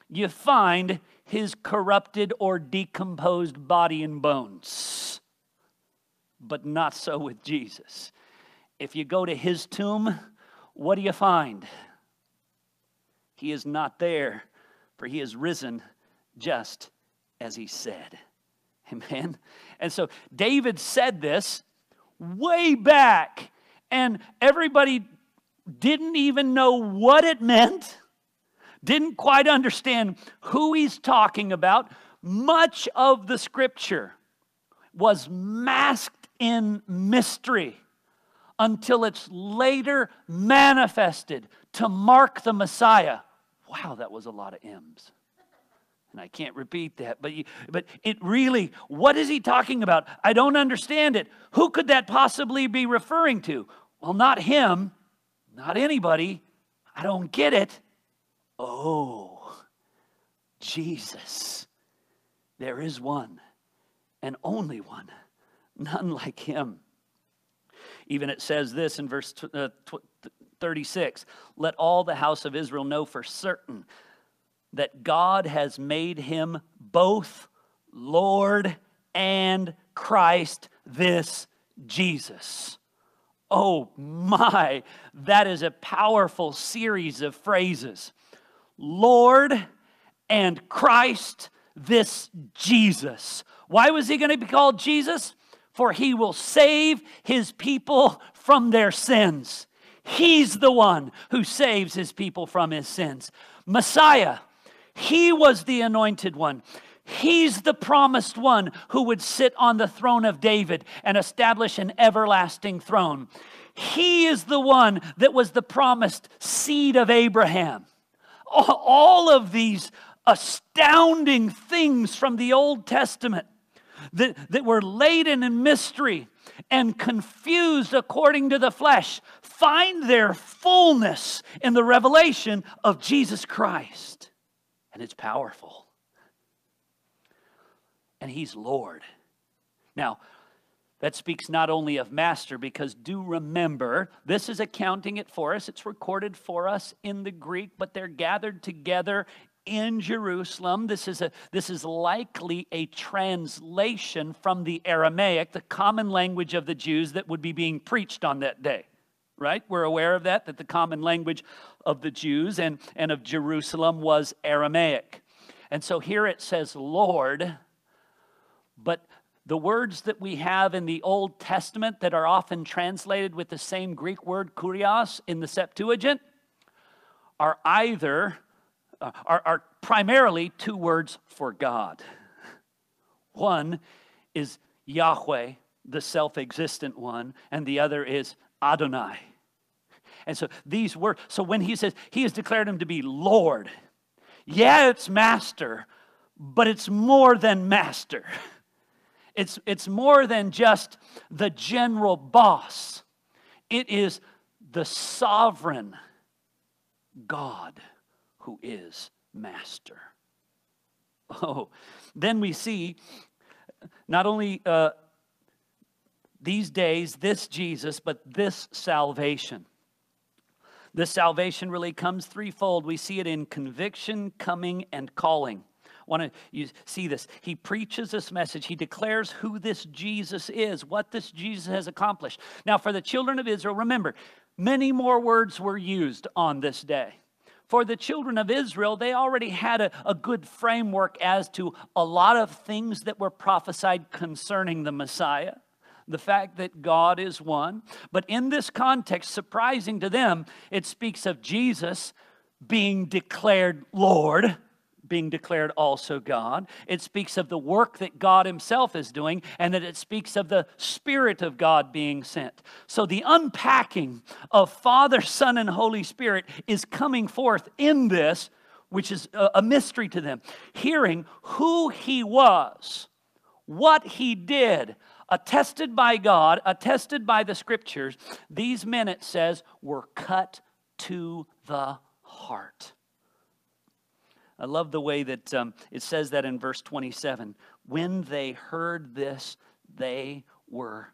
you find his corrupted or decomposed body and bones. But not so with Jesus. If you go to his tomb, what do you find? He is not there, for he is risen just as he said. Amen. And so David said this way back, and everybody didn't even know what it meant, didn't quite understand who he's talking about. Much of the scripture was masked in mystery until it's later manifested to mark the Messiah. Wow, that was a lot of M's and I can't repeat that, but, you, but it really, what is he talking about? I don't understand it. Who could that possibly be referring to? Well, not him, not anybody. I don't get it. Oh, Jesus. There is one and only one, none like him. Even it says this in verse uh, 36 Let all the house of Israel know for certain that God has made him both Lord and Christ, this Jesus. Oh my, that is a powerful series of phrases. Lord and Christ, this Jesus. Why was he going to be called Jesus? For he will save his people from their sins. He's the one who saves his people from his sins. Messiah, he was the anointed one. He's the promised one who would sit on the throne of David and establish an everlasting throne. He is the one that was the promised seed of Abraham. All of these astounding things from the Old Testament that, that were laden in mystery and confused according to the flesh find their fullness in the revelation of Jesus Christ. And it's powerful. And He's Lord. Now, that speaks not only of master, because do remember, this is accounting it for us. It's recorded for us in the Greek, but they're gathered together in Jerusalem. This is, a, this is likely a translation from the Aramaic, the common language of the Jews that would be being preached on that day. Right? We're aware of that, that the common language of the Jews and, and of Jerusalem was Aramaic. And so here it says Lord, but the words that we have in the Old Testament that are often translated with the same Greek word, kurios, in the Septuagint, are either uh, are, are primarily two words for God. One is Yahweh, the self existent one, and the other is Adonai. And so these words, so when he says he has declared him to be Lord, yeah, it's master, but it's more than master. It's, it's more than just the general boss, it is the sovereign God who is master. Oh, then we see not only uh, these days, this Jesus, but this salvation. This salvation really comes threefold. We see it in conviction, coming, and calling. Want to you see this? He preaches this message. He declares who this Jesus is, what this Jesus has accomplished. Now, for the children of Israel, remember, many more words were used on this day for the children of Israel, they already had a, a good framework as to a lot of things that were prophesied concerning the Messiah the fact that God is one. But in this context, surprising to them, it speaks of Jesus being declared Lord being declared also God. It speaks of the work that God Himself is doing, and that it speaks of the Spirit of God being sent. So the unpacking of Father, Son, and Holy Spirit is coming forth in this, which is a mystery to them. Hearing who He was, what He did, attested by God, attested by the Scriptures, these men, it says, were cut to the heart. I love the way that um, it says that in verse 27. When they heard this, they were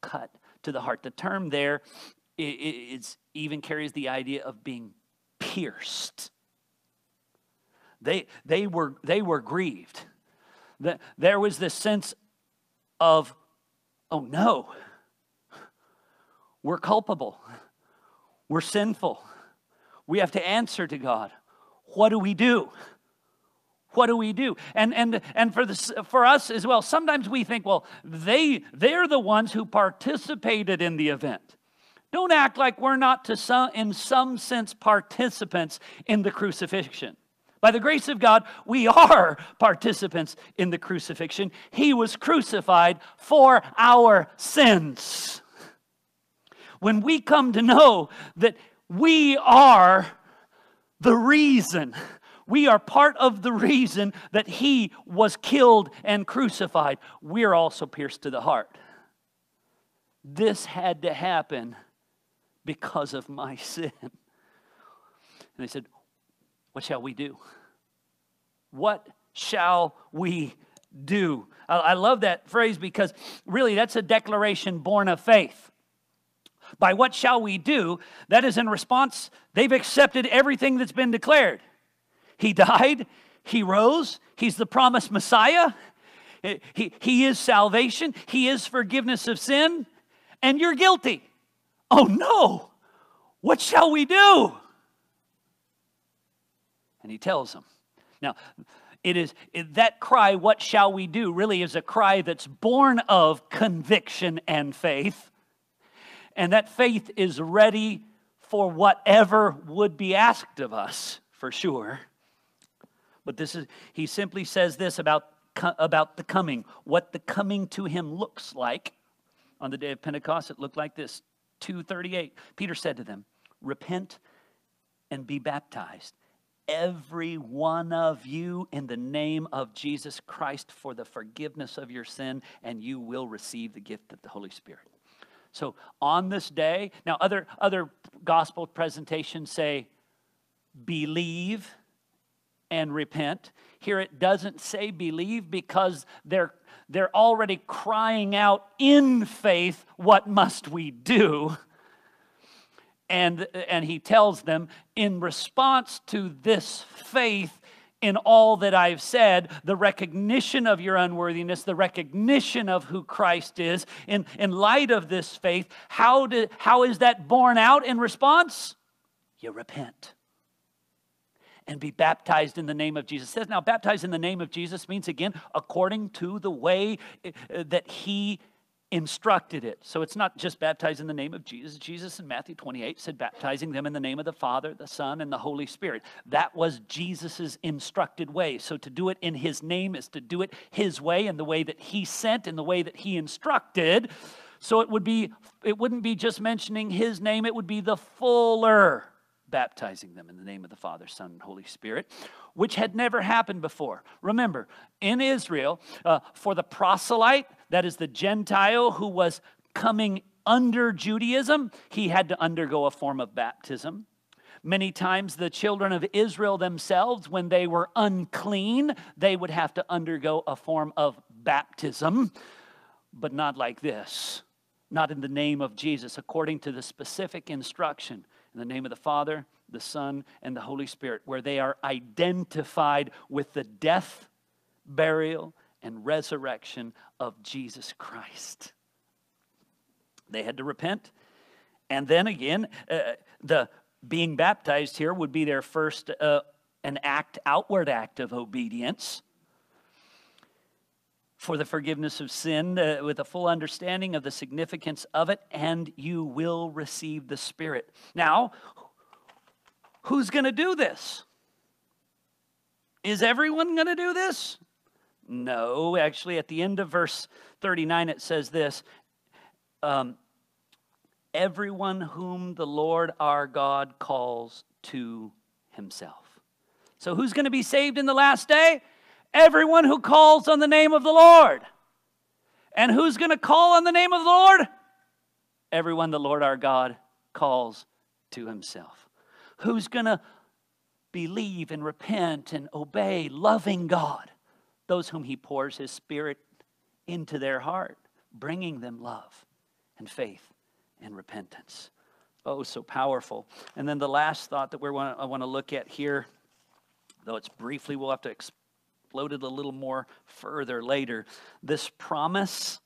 cut to the heart. The term there it, it even carries the idea of being pierced. They, they, were, they were grieved. There was this sense of, oh no, we're culpable, we're sinful, we have to answer to God what do we do? What do we do? And, and, and for, this, for us as well, sometimes we think, well, they, they're the ones who participated in the event. Don't act like we're not, to some, in some sense, participants in the crucifixion. By the grace of God, we are participants in the crucifixion. He was crucified for our sins. When we come to know that we are the reason. We are part of the reason that he was killed and crucified. We're also pierced to the heart. This had to happen because of my sin. And they said, What shall we do? What shall we do? I love that phrase because really that's a declaration born of faith. By what shall we do? That is in response, they've accepted everything that's been declared. He died, He rose, He's the promised Messiah, He, he is salvation, He is forgiveness of sin, and you're guilty. Oh no, what shall we do? And he tells them. Now, it is it, that cry, what shall we do, really is a cry that's born of conviction and faith. And that faith is ready for whatever would be asked of us, for sure. But this is, he simply says this about, about the coming, what the coming to him looks like. On the day of Pentecost, it looked like this 238. Peter said to them, Repent and be baptized, every one of you, in the name of Jesus Christ for the forgiveness of your sin, and you will receive the gift of the Holy Spirit. So on this day, now other, other gospel presentations say, believe and repent. Here it doesn't say believe because they're, they're already crying out in faith, what must we do? And, and he tells them, in response to this faith, in all that I've said, the recognition of your unworthiness, the recognition of who Christ is, in, in light of this faith, how, do, how is that borne out in response? You repent and be baptized in the name of Jesus. It says now, baptized in the name of Jesus means again, according to the way eh, that he instructed it. So it's not just baptized in the name of Jesus. Jesus in Matthew 28 said, baptizing them in the name of the Father, the Son, and the Holy Spirit. That was Jesus' instructed way. So to do it in his name is to do it his way, in the way that he sent, in the way that he instructed. So it would be, it wouldn't be just mentioning his name, it would be the fuller baptizing them in the name of the Father, Son, and Holy Spirit, which had never happened before. Remember, in Israel, uh, for the proselyte, that is the Gentile who was coming under Judaism, he had to undergo a form of baptism. Many times, the children of Israel themselves, when they were unclean, they would have to undergo a form of baptism, but not like this, not in the name of Jesus, according to the specific instruction in the name of the Father, the Son, and the Holy Spirit, where they are identified with the death, burial, and resurrection of Jesus Christ. They had to repent. And then again, uh, the being baptized here would be their first uh, an act, outward act of obedience for the forgiveness of sin uh, with a full understanding of the significance of it, and you will receive the Spirit. Now, who's going to do this? Is everyone going to do this? No, actually, at the end of verse 39, it says this um, Everyone whom the Lord our God calls to himself. So, who's going to be saved in the last day? Everyone who calls on the name of the Lord. And who's going to call on the name of the Lord? Everyone the Lord our God calls to himself. Who's going to believe and repent and obey, loving God? Those whom he pours his spirit into their heart, bringing them love and faith and repentance. Oh, so powerful. And then the last thought that we want, I want to look at here, though it's briefly, we'll have to explode it a little more further later. This promise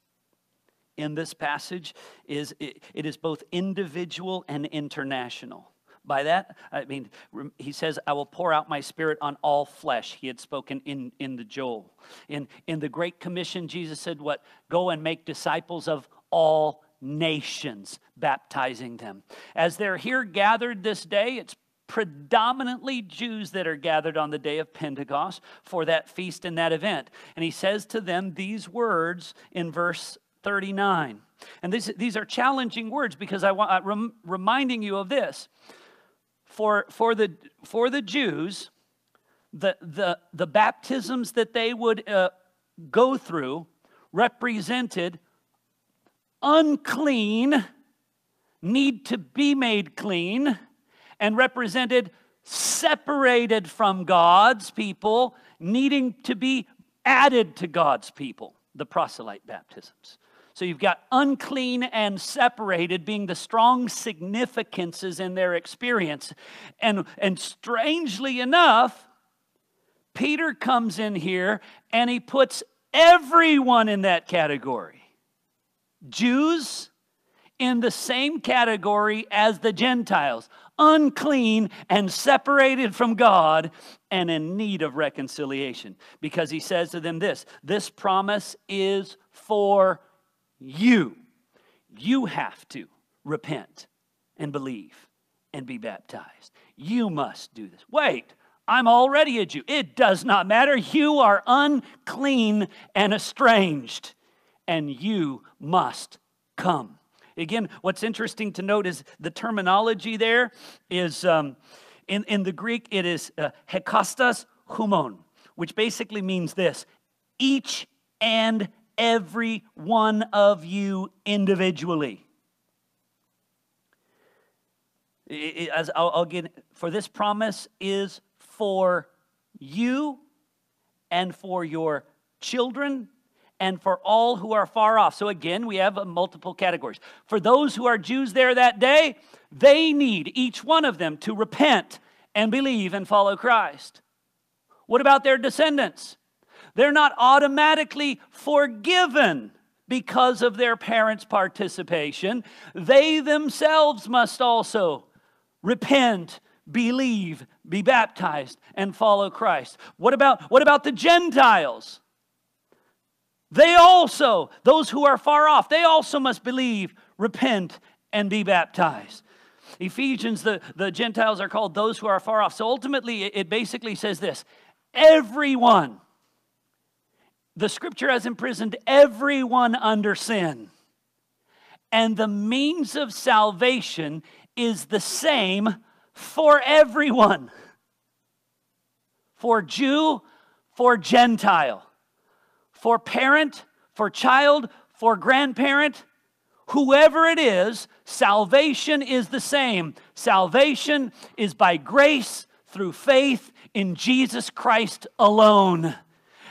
in this passage is it, it is both individual and international. By that, I mean, he says, I will pour out my spirit on all flesh. He had spoken in, in the Joel. In, in the Great Commission, Jesus said, What? Go and make disciples of all nations, baptizing them. As they're here gathered this day, it's predominantly Jews that are gathered on the day of Pentecost for that feast and that event. And he says to them these words in verse 39. And this, these are challenging words because I want I'm reminding you of this. For, for, the, for the Jews, the, the, the baptisms that they would uh, go through represented unclean, need to be made clean, and represented separated from God's people, needing to be added to God's people, the proselyte baptisms. So you've got unclean and separated being the strong significances in their experience. And, and strangely enough, Peter comes in here and he puts everyone in that category Jews in the same category as the Gentiles unclean and separated from God and in need of reconciliation. Because he says to them this this promise is for you. You have to repent and believe and be baptized. You must do this. Wait, I'm already a Jew. It does not matter. You are unclean and estranged, and you must come. Again, what's interesting to note is the terminology there is um, in, in the Greek, it is uh, hekastas humon, which basically means this each and every one of you individually. As I'll, I'll get, for this promise is for you and for your children and for all who are far off. So again, we have multiple categories. For those who are Jews there that day, they need, each one of them, to repent and believe and follow Christ. What about their descendants? They're not automatically forgiven because of their parents' participation. They themselves must also repent, believe, be baptized, and follow Christ. What about, what about the Gentiles? They also, those who are far off, they also must believe, repent, and be baptized. Ephesians, the, the Gentiles are called those who are far off. So ultimately, it, basically says this everyone, the scripture has imprisoned everyone under sin. And the means of salvation is the same for everyone for Jew, for Gentile for parent, for child, for grandparent, whoever it is, salvation is the same. Salvation is by grace through faith in Jesus Christ alone.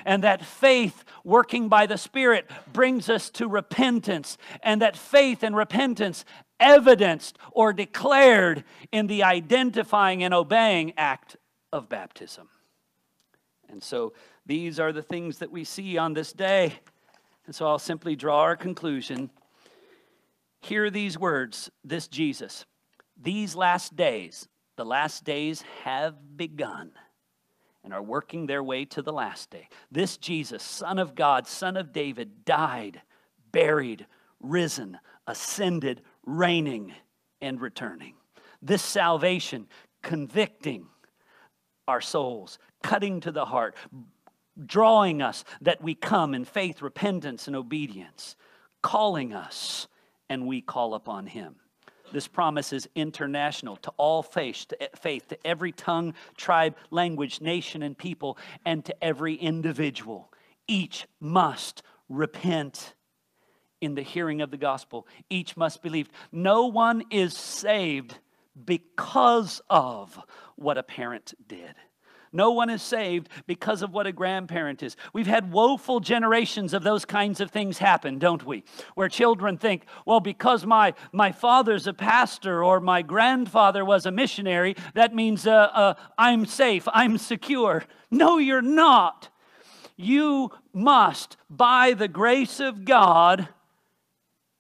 And that faith, working by the Spirit, brings us to repentance. And that faith and repentance, evidenced or declared in the identifying and obeying act of baptism. And so these are the things that we see on this day. And so I'll simply draw our conclusion. Hear these words this Jesus. These last days, the last days have begun and are working their way to the last day. This Jesus, Son of God, Son of David, died, buried, risen, ascended, reigning, and returning. This salvation convicting our souls, cutting to the heart, drawing us that we come in faith, repentance, and obedience, calling us, and we call upon Him. This promise is international to all faith, to faith, to every tongue, tribe, language, nation, and people, and to every individual. Each must repent in the hearing of the gospel. Each must believe. No one is saved because of what a parent did. No one is saved because of what a grandparent is. We've had woeful generations of those kinds of things happen, don't we? Where children think, well, because my, my father's a pastor or my grandfather was a missionary, that means uh, uh, I'm safe, I'm secure. No, you're not. You must, by the grace of God,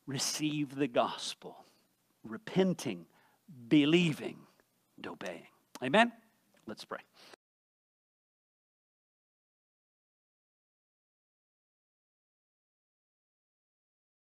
receive the gospel, repenting, believing, and obeying. Amen? Let's pray.